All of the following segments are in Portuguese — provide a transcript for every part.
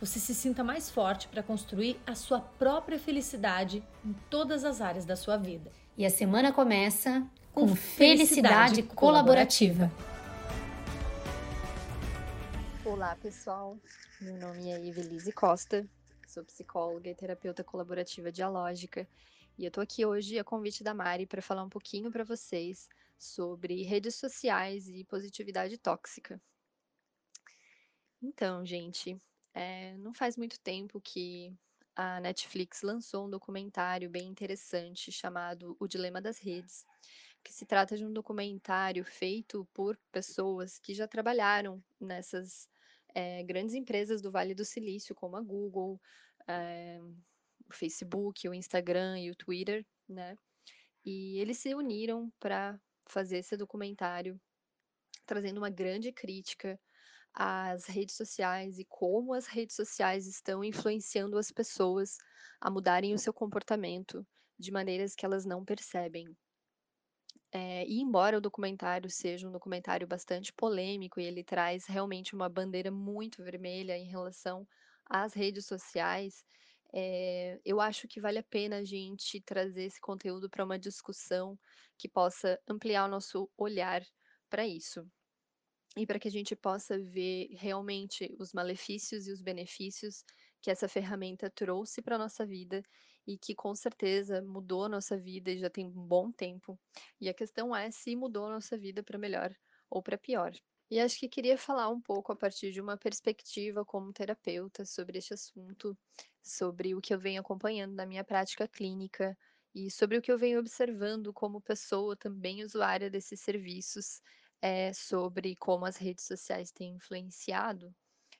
você se sinta mais forte para construir a sua própria felicidade em todas as áreas da sua vida. E a semana começa com, com felicidade, felicidade colaborativa. Olá, pessoal. Meu nome é Evelise Costa. Sou psicóloga e terapeuta colaborativa dialógica. E eu tô aqui hoje a convite da Mari para falar um pouquinho para vocês sobre redes sociais e positividade tóxica. Então, gente, é, não faz muito tempo que a Netflix lançou um documentário bem interessante chamado O Dilema das Redes, que se trata de um documentário feito por pessoas que já trabalharam nessas é, grandes empresas do Vale do Silício, como a Google, é, o Facebook, o Instagram e o Twitter, né? E eles se uniram para fazer esse documentário, trazendo uma grande crítica as redes sociais e como as redes sociais estão influenciando as pessoas a mudarem o seu comportamento de maneiras que elas não percebem. É, e embora o documentário seja um documentário bastante polêmico e ele traz realmente uma bandeira muito vermelha em relação às redes sociais, é, eu acho que vale a pena a gente trazer esse conteúdo para uma discussão que possa ampliar o nosso olhar para isso e para que a gente possa ver realmente os malefícios e os benefícios que essa ferramenta trouxe para a nossa vida e que com certeza mudou a nossa vida e já tem um bom tempo. E a questão é se mudou a nossa vida para melhor ou para pior. E acho que queria falar um pouco a partir de uma perspectiva como terapeuta sobre este assunto, sobre o que eu venho acompanhando na minha prática clínica e sobre o que eu venho observando como pessoa também usuária desses serviços é sobre como as redes sociais têm influenciado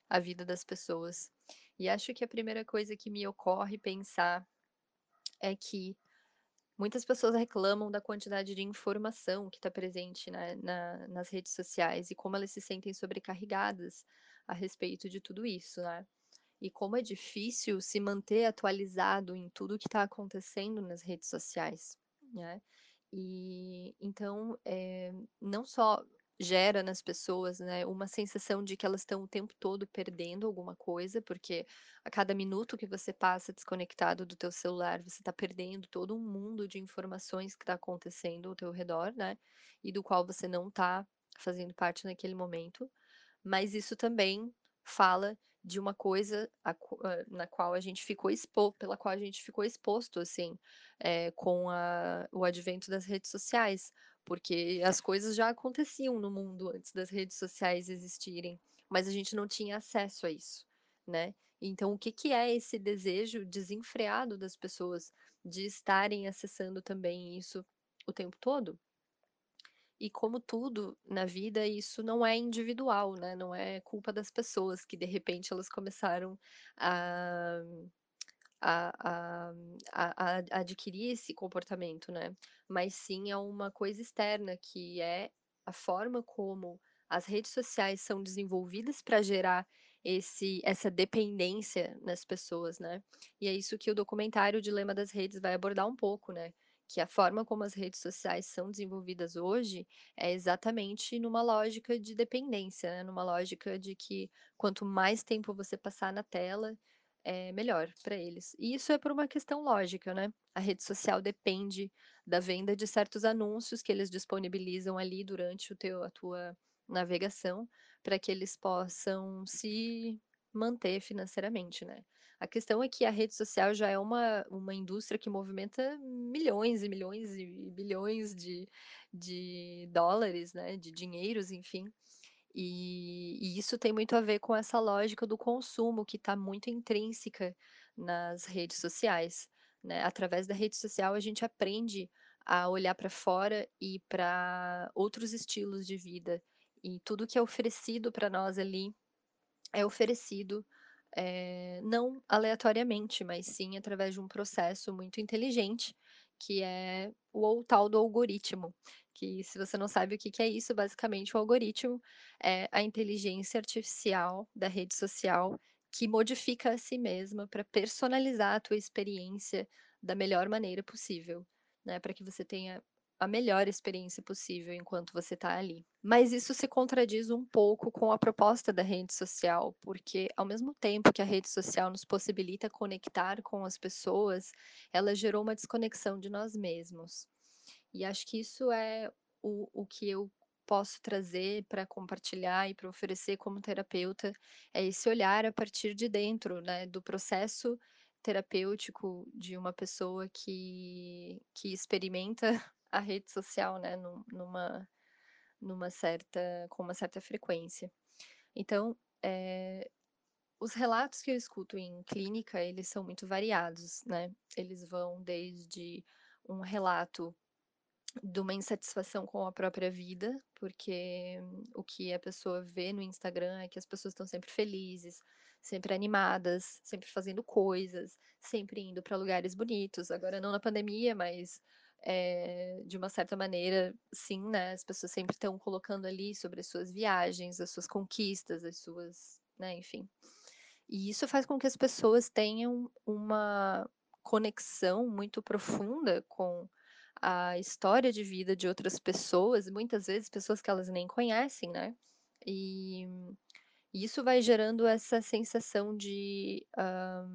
a vida das pessoas. E acho que a primeira coisa que me ocorre pensar é que muitas pessoas reclamam da quantidade de informação que está presente na, na, nas redes sociais e como elas se sentem sobrecarregadas a respeito de tudo isso, né? E como é difícil se manter atualizado em tudo que está acontecendo nas redes sociais, né? E então, é, não só gera nas pessoas, né, uma sensação de que elas estão o tempo todo perdendo alguma coisa, porque a cada minuto que você passa desconectado do teu celular, você está perdendo todo um mundo de informações que está acontecendo ao teu redor, né, e do qual você não está fazendo parte naquele momento. Mas isso também fala de uma coisa a, na qual a gente ficou exposto, pela qual a gente ficou exposto, assim, é, com a, o advento das redes sociais, porque as coisas já aconteciam no mundo antes das redes sociais existirem, mas a gente não tinha acesso a isso, né? Então, o que, que é esse desejo desenfreado das pessoas de estarem acessando também isso o tempo todo? E como tudo na vida, isso não é individual, né? Não é culpa das pessoas que de repente elas começaram a, a, a, a, adquirir esse comportamento, né? Mas sim é uma coisa externa, que é a forma como as redes sociais são desenvolvidas para gerar esse, essa dependência nas pessoas, né? E é isso que o documentário Dilema das Redes vai abordar um pouco, né? Que a forma como as redes sociais são desenvolvidas hoje é exatamente numa lógica de dependência, né? numa lógica de que quanto mais tempo você passar na tela, é melhor para eles. E isso é por uma questão lógica, né? A rede social depende da venda de certos anúncios que eles disponibilizam ali durante o teu, a tua navegação, para que eles possam se manter financeiramente, né? A questão é que a rede social já é uma, uma indústria que movimenta milhões e milhões e bilhões de, de dólares, né, de dinheiros, enfim. E, e isso tem muito a ver com essa lógica do consumo que está muito intrínseca nas redes sociais. Né? Através da rede social, a gente aprende a olhar para fora e para outros estilos de vida. E tudo que é oferecido para nós ali é oferecido eh, não aleatoriamente, mas sim através de um processo muito inteligente, que é o tal do algoritmo, que se você não sabe o que que é isso, basicamente o algoritmo é a inteligência artificial da rede social que modifica a si mesma para personalizar a tua experiência da melhor maneira possível, né, para que você tenha a melhor experiência possível enquanto você está ali. Mas isso se contradiz um pouco com a proposta da rede social, porque ao mesmo tempo que a rede social nos possibilita conectar com as pessoas, ela gerou uma desconexão de nós mesmos. E acho que isso é o o que eu posso trazer para compartilhar e para oferecer como terapeuta, é esse olhar a partir de dentro, né, do processo terapêutico de uma pessoa que que experimenta a rede social, né, num numa numa certa com uma certa frequência. Então, eh, os relatos que eu escuto em clínica, eles são muito variados, né, eles vão desde um relato de uma insatisfação com a própria vida, porque o que a pessoa vê no Instagram é que as pessoas estão sempre felizes, sempre animadas, sempre fazendo coisas, sempre indo para lugares bonitos. Agora não na pandemia, mas, eh, de uma certa maneira, sim, né, as pessoas sempre estão colocando ali sobre as suas viagens, as suas conquistas, as suas né, enfim. E isso faz com que as pessoas tenham uma conexão muito profunda com a história de vida de outras pessoas, muitas vezes pessoas que elas nem conhecem, né. E isso vai gerando essa sensação de, hã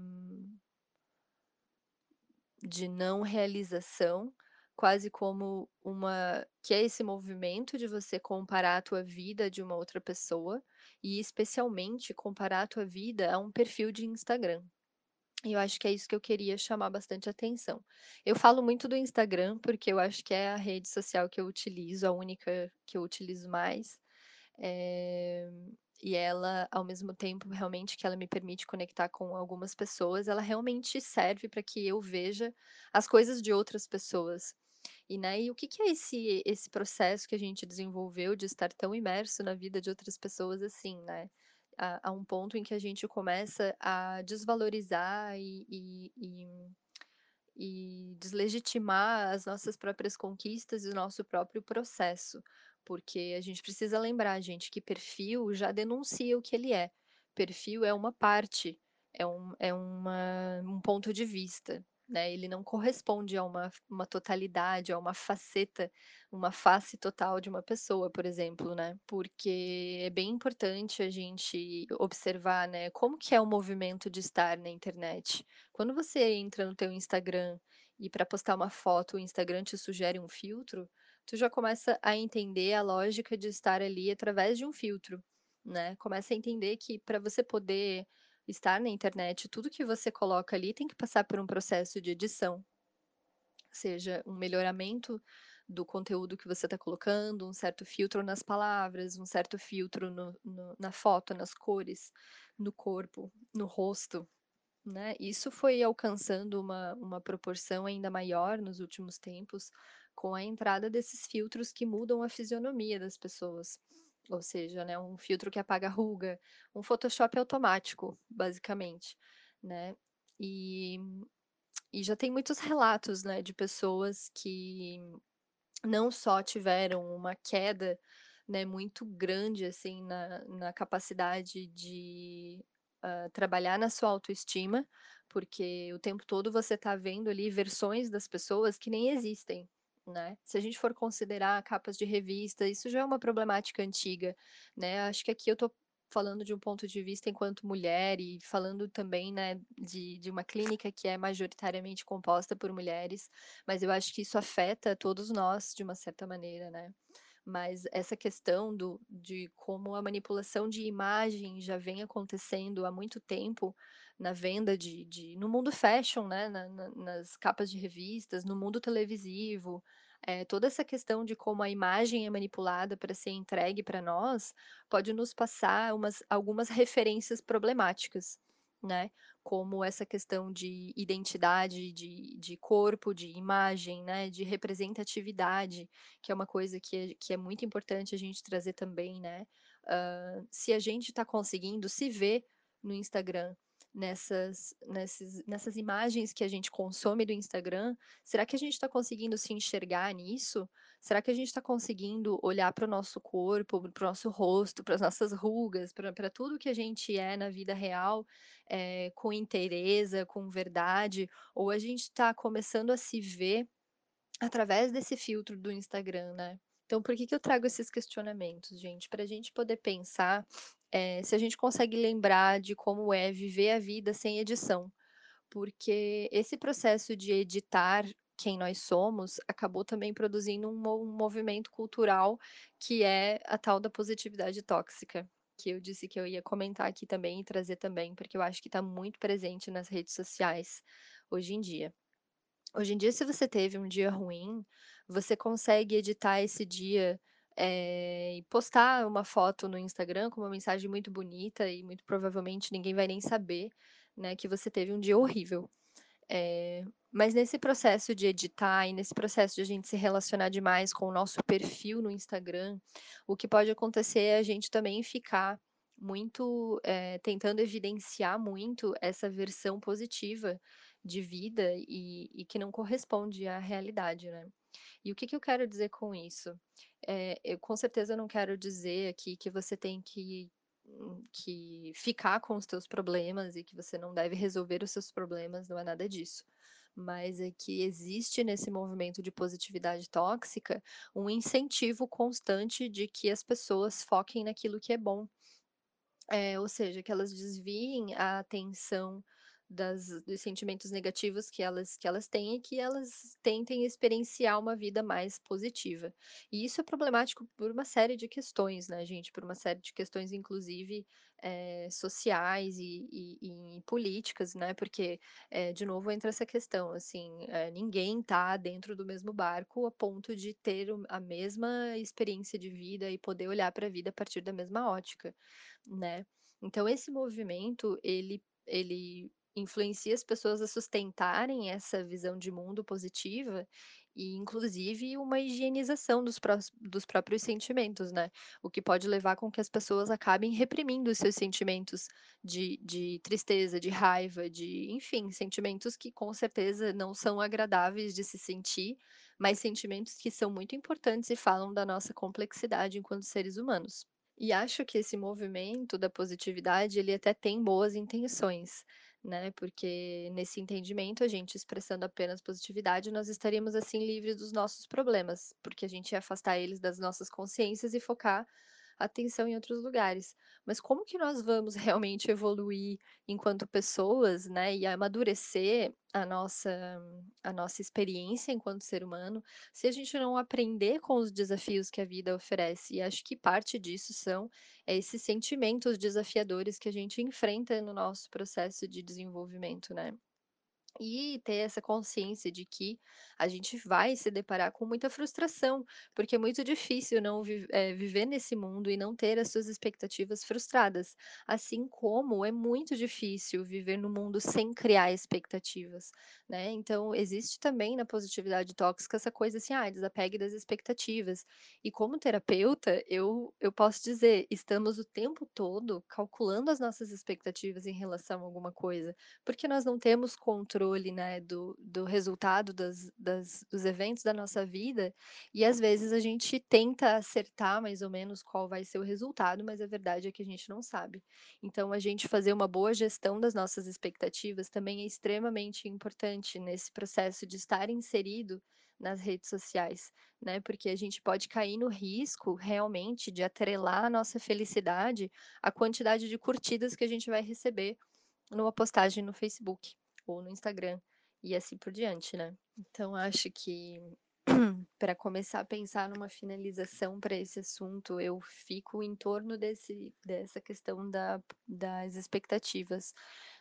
de não realização, quase como uma que é esse movimento de você comparar a tua vida de uma outra pessoa, e especialmente comparar a tua vida a um perfil de Instagram. E eu acho que é isso que eu queria chamar bastante atenção. Eu falo muito do Instagram, porque eu acho que é a rede social que eu utilizo, a única que eu utilizo mais. Eh, e ela, ao mesmo tempo, realmente, que ela me permite conectar com algumas pessoas, ela realmente serve para que eu veja as coisas de outras pessoas. E, né, e o que que é esse esse processo que a gente desenvolveu de estar tão imerso na vida de outras pessoas assim, né, a a um ponto em que a gente começa a desvalorizar e e e e deslegitimar as nossas próprias conquistas e o nosso próprio processo, porque a gente precisa lembrar, gente, que perfil já denuncia o que ele é. Perfil é uma parte, é um é uma um ponto de vista, né, ele não corresponde a uma uma totalidade, a uma faceta, uma face total de uma pessoa, por exemplo, né. Porque é bem importante a gente observar, né, como que é o movimento de estar na internet. Quando você entra no teu Instagram e para postar uma foto o Instagram te sugere um filtro, tu já começa a entender a lógica de estar ali através de um filtro, né. Começa a entender que para você poder estar na internet, tudo que você coloca ali tem que passar por um processo de edição. Seja um melhoramento do conteúdo que você está colocando, um certo filtro nas palavras, um certo filtro no no na foto, nas cores, no corpo, no rosto, né. Isso foi alcançando uma uma proporção ainda maior nos últimos tempos, com a entrada desses filtros que mudam a fisionomia das pessoas. Ou seja, né, um filtro que apaga ruga, um Photoshop automático, basicamente, né. E e já tem muitos relatos, né, de pessoas que não só tiveram uma queda, né, muito grande, assim, na na capacidade de, hã, trabalhar na sua autoestima, porque o tempo todo você está vendo ali versões das pessoas que nem existem, né. Se a gente for considerar capas de revista, isso já é uma problemática antiga, né. Acho que aqui eu estou falando de um ponto de vista enquanto mulher e falando também, né, de de uma clínica que é majoritariamente composta por mulheres, mas eu acho que isso afeta todos nós de uma certa maneira, né. Mas essa questão do de como a manipulação de imagem já vem acontecendo há muito tempo, na venda de de no mundo fashion, né, na na nas capas de revistas, no mundo televisivo, eh, toda essa questão de como a imagem é manipulada para ser entregue para nós, pode nos passar umas algumas referências problemáticas, né, como essa questão de identidade de de corpo, de imagem, né, de representatividade, que é uma coisa que é que é muito importante a gente trazer também, né. Hã, se a gente está conseguindo se ver no Instagram, nessas nessas nessas imagens que a gente consome do Instagram, será que a gente está conseguindo se enxergar nisso? Será que a gente está conseguindo olhar para o nosso corpo, para o nosso rosto, para as nossas rugas, para tudo que a gente é na vida real, eh, com inteireza, com verdade, ou a gente está começando a se ver através desse filtro do Instagram, né? Então por que que eu trago esses questionamentos, gente? Para a gente poder pensar, eh, se a gente consegue lembrar de como é viver a vida sem edição, porque esse processo de editar quem nós somos acabou também produzindo um um movimento cultural que é a tal da positividade tóxica, que eu disse que eu ia comentar aqui também e trazer também, porque eu acho que está muito presente nas redes sociais hoje em dia. Hoje em dia, se você teve um dia ruim, você consegue editar esse dia, eh, e postar uma foto no Instagram com uma mensagem muito bonita e muito provavelmente ninguém vai nem saber, né, que você teve um dia horrível. Eh, mas nesse processo de editar e nesse processo de a gente se relacionar demais com o nosso perfil no Instagram, o que pode acontecer é a gente também ficar muito, eh, tentando evidenciar muito essa versão positiva de vida e e que não corresponde à realidade, né. E o que que eu quero dizer com isso? Eh, eu com certeza não quero dizer aqui que você tem que hum, que ficar com os teus problemas e que você não deve resolver os seus problemas, não é nada disso. Mas é que existe nesse movimento de positividade tóxica, um incentivo constante de que as pessoas foquem naquilo que é bom. É, ou seja, que elas desviem a atenção das dos sentimentos negativos que elas que elas têm e que elas tentem experienciar uma vida mais positiva. E isso é problemático por uma série de questões, né, gente, por uma série de questões inclusive, eh, sociais e e e políticas, né, porque, eh, de novo entra essa questão, assim, eh, ninguém tá dentro do mesmo barco a ponto de ter a mesma experiência de vida e poder olhar para a vida a partir da mesma ótica, né. Então esse movimento ele ele influencia as pessoas a sustentarem essa visão de mundo positiva e inclusive uma higienização dos prós dos próprios sentimentos, né, o que pode levar com que as pessoas acabem reprimindo os seus sentimentos de de tristeza, de raiva, de enfim, sentimentos que com certeza não são agradáveis de se sentir, mas sentimentos que são muito importantes e falam da nossa complexidade enquanto seres humanos. E acho que esse movimento da positividade, ele até tem boas intenções, né, porque nesse entendimento, a gente expressando apenas positividade, nós estaríamos, assim, livres dos nossos problemas, porque a gente ia afastar eles das nossas consciências e focar atenção em outros lugares. Mas como que nós vamos realmente evoluir enquanto pessoas, né, e amadurecer a nossa a nossa experiência enquanto ser humano, se a gente não aprender com os desafios que a vida oferece? E acho que parte disso são esses sentimentos desafiadores que a gente enfrenta no nosso processo de desenvolvimento, né. E ter essa consciência de que a gente vai se deparar com muita frustração, porque é muito difícil não vi eh, viver nesse mundo e não ter as suas expectativas frustradas, assim como é muito difícil viver no mundo sem criar expectativas, né. Então existe também na positividade tóxica essa coisa assim: "Ai, desapegue das expectativas". E como terapeuta, eu eu posso dizer, estamos o tempo todo calculando as nossas expectativas em relação a alguma coisa, porque nós não temos controle, né, do do resultado das das dos eventos da nossa vida, e às vezes a gente tenta acertar mais ou menos qual vai ser o resultado, mas a verdade é que a gente não sabe. Então a gente fazer uma boa gestão das nossas expectativas também é extremamente importante nesse processo de estar inserido nas redes sociais, né, porque a gente pode cair no risco realmente de atrelar a nossa felicidade à quantidade de curtidas que a gente vai receber numa postagem no Facebook ou no Instagram, e assim por diante, né. Então acho que para começar a pensar numa finalização para esse assunto, eu fico em torno desse dessa questão da das expectativas,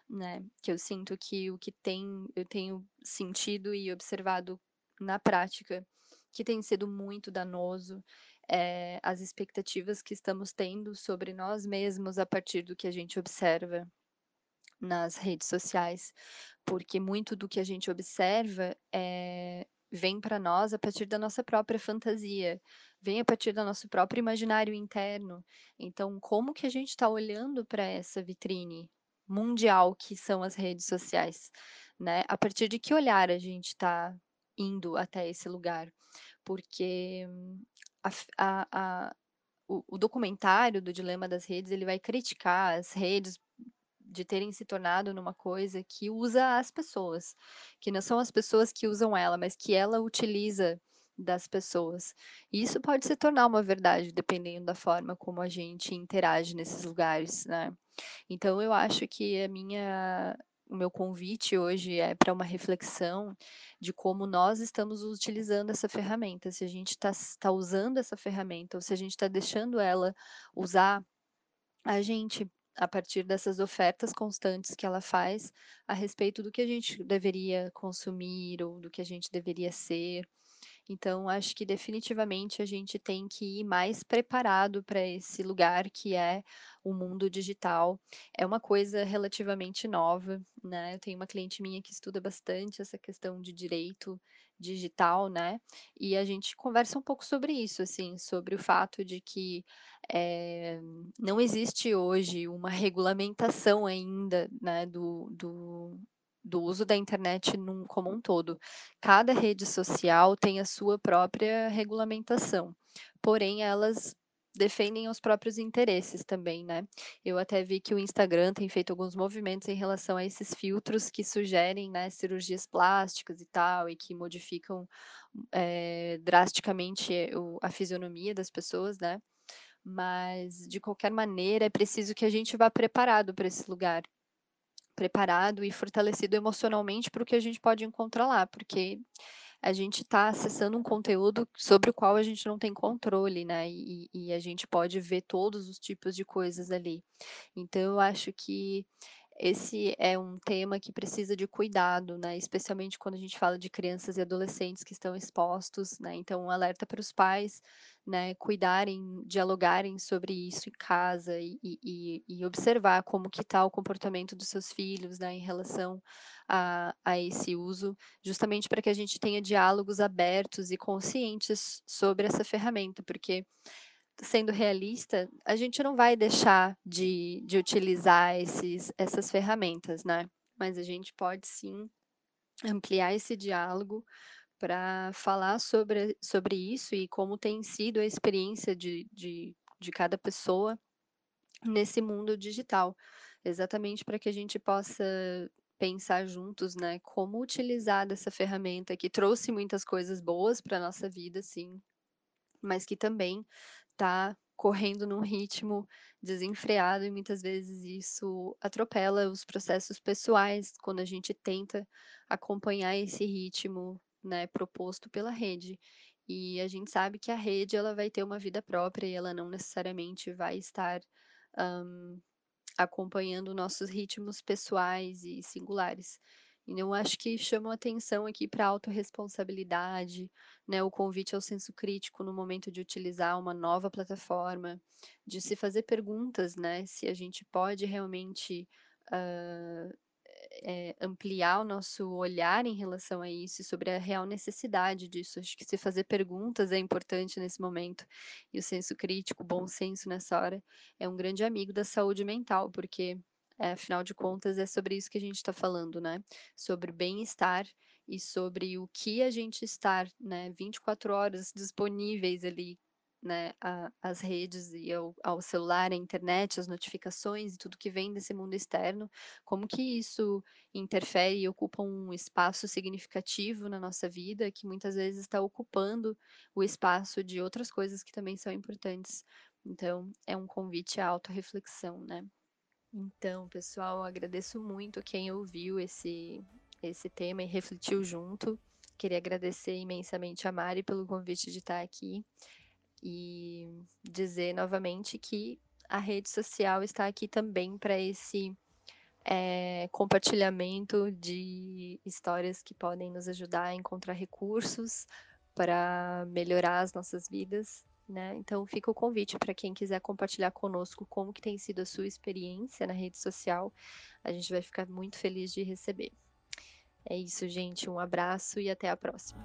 né, que eu sinto que o que tem eu tenho sentido e observado na prática, que tem sido muito danoso, eh, as expectativas que estamos tendo sobre nós mesmos a partir do que a gente observa nas redes sociais, porque muito do que a gente observa, eh, vem para nós a partir da nossa própria fantasia, vem a partir do nosso próprio imaginário interno. Então como que a gente está olhando para essa vitrine, mundial que são as redes sociais, né? A partir de que olhar a gente está indo até esse lugar? Porque a, a, a, o, o documentário do Dilema das Redes ele vai criticar as redes de terem se tornado numa coisa que usa as pessoas, que não são as pessoas que usam ela, mas que ela utiliza das pessoas. E isso pode se tornar uma verdade, dependendo da forma como a gente interage nesses lugares, né? Então eu acho que a minha o meu convite hoje é para uma reflexão de como nós estamos utilizando essa ferramenta, se a gente está tá usando essa ferramenta ou se a gente está deixando ela usar a gente a partir dessas ofertas constantes que ela faz a respeito do que a gente deveria consumir ou do que a gente deveria ser. Então, acho que definitivamente a gente tem que ir mais preparado para esse lugar que é o mundo digital. É uma coisa relativamente nova, né? Eu tenho uma cliente minha que estuda bastante essa questão de direito digital, né? E a gente conversa um pouco sobre isso, assim, sobre o fato de que é, não existe hoje uma regulamentação ainda, né, do, do do uso da internet num, como um todo. Cada rede social tem a sua própria regulamentação, porém elas defendem os próprios interesses também, né? Eu até vi que o Instagram tem feito alguns movimentos em relação a esses filtros que sugerem, né, cirurgias plásticas e tal, e que modificam é, drasticamente a fisionomia das pessoas, né? Mas, de qualquer maneira, é preciso que a gente vá preparado para esse lugar preparado e fortalecido emocionalmente para o que a gente pode encontrar lá, porque a gente está acessando um conteúdo sobre o qual a gente não tem controle, né? E, e, a gente pode ver todos os tipos de coisas ali. Então, eu acho que esse é um tema que precisa de cuidado, né? Especialmente quando a gente fala de crianças e adolescentes que estão expostos, né? Então, um alerta para os pais, né? Cuidarem, dialogarem sobre isso em casa e, e, e observar como que está o comportamento dos seus filhos, né? Em relação a, a esse uso, justamente para que a gente tenha diálogos abertos e conscientes sobre essa ferramenta, porque sendo realista, a gente não vai deixar de, de utilizar esses, essas ferramentas, né? Mas a gente pode sim ampliar esse diálogo para falar sobre, sobre isso e como tem sido a experiência de, de, de cada pessoa nesse mundo digital, exatamente para que a gente possa pensar juntos, né, como utilizar dessa ferramenta que trouxe muitas coisas boas para nossa vida, sim, mas que também está correndo num ritmo desenfreado e muitas vezes isso atropela os processos pessoais quando a gente tenta acompanhar esse ritmo, né, proposto pela rede. E a gente sabe que a rede ela vai ter uma vida própria e ela não necessariamente vai estar um, acompanhando nossos ritmos pessoais e singulares. E eu acho que chamam atenção aqui para a autorresponsabilidade, né, o convite ao senso crítico no momento de utilizar uma nova plataforma, de se fazer perguntas, né, se a gente pode realmente uh, é, ampliar o nosso olhar em relação a isso, sobre a real necessidade disso. Acho que se fazer perguntas é importante nesse momento. E o senso crítico, o bom senso nessa hora, é um grande amigo da saúde mental, porque, é, afinal de contas, é sobre isso que a gente está falando, né? Sobre bem-estar e sobre o que a gente estar, né, 24 horas disponíveis ali né, a, as redes e ao, ao, celular, a internet, as notificações e tudo que vem desse mundo externo, como que isso interfere e ocupa um espaço significativo na nossa vida, que muitas vezes está ocupando o espaço de outras coisas que também são importantes. Então, é um convite à autorreflexão, né? Então, pessoal, agradeço muito quem ouviu esse, esse tema e refletiu junto. Queria agradecer imensamente a Mari pelo convite de estar aqui e dizer novamente que a rede social está aqui também para esse é, compartilhamento de histórias que podem nos ajudar a encontrar recursos para melhorar as nossas vidas. Né? Então fica o convite para quem quiser compartilhar conosco como que tem sido a sua experiência na rede social. A gente vai ficar muito feliz de receber. É isso, gente. Um abraço e até a próxima.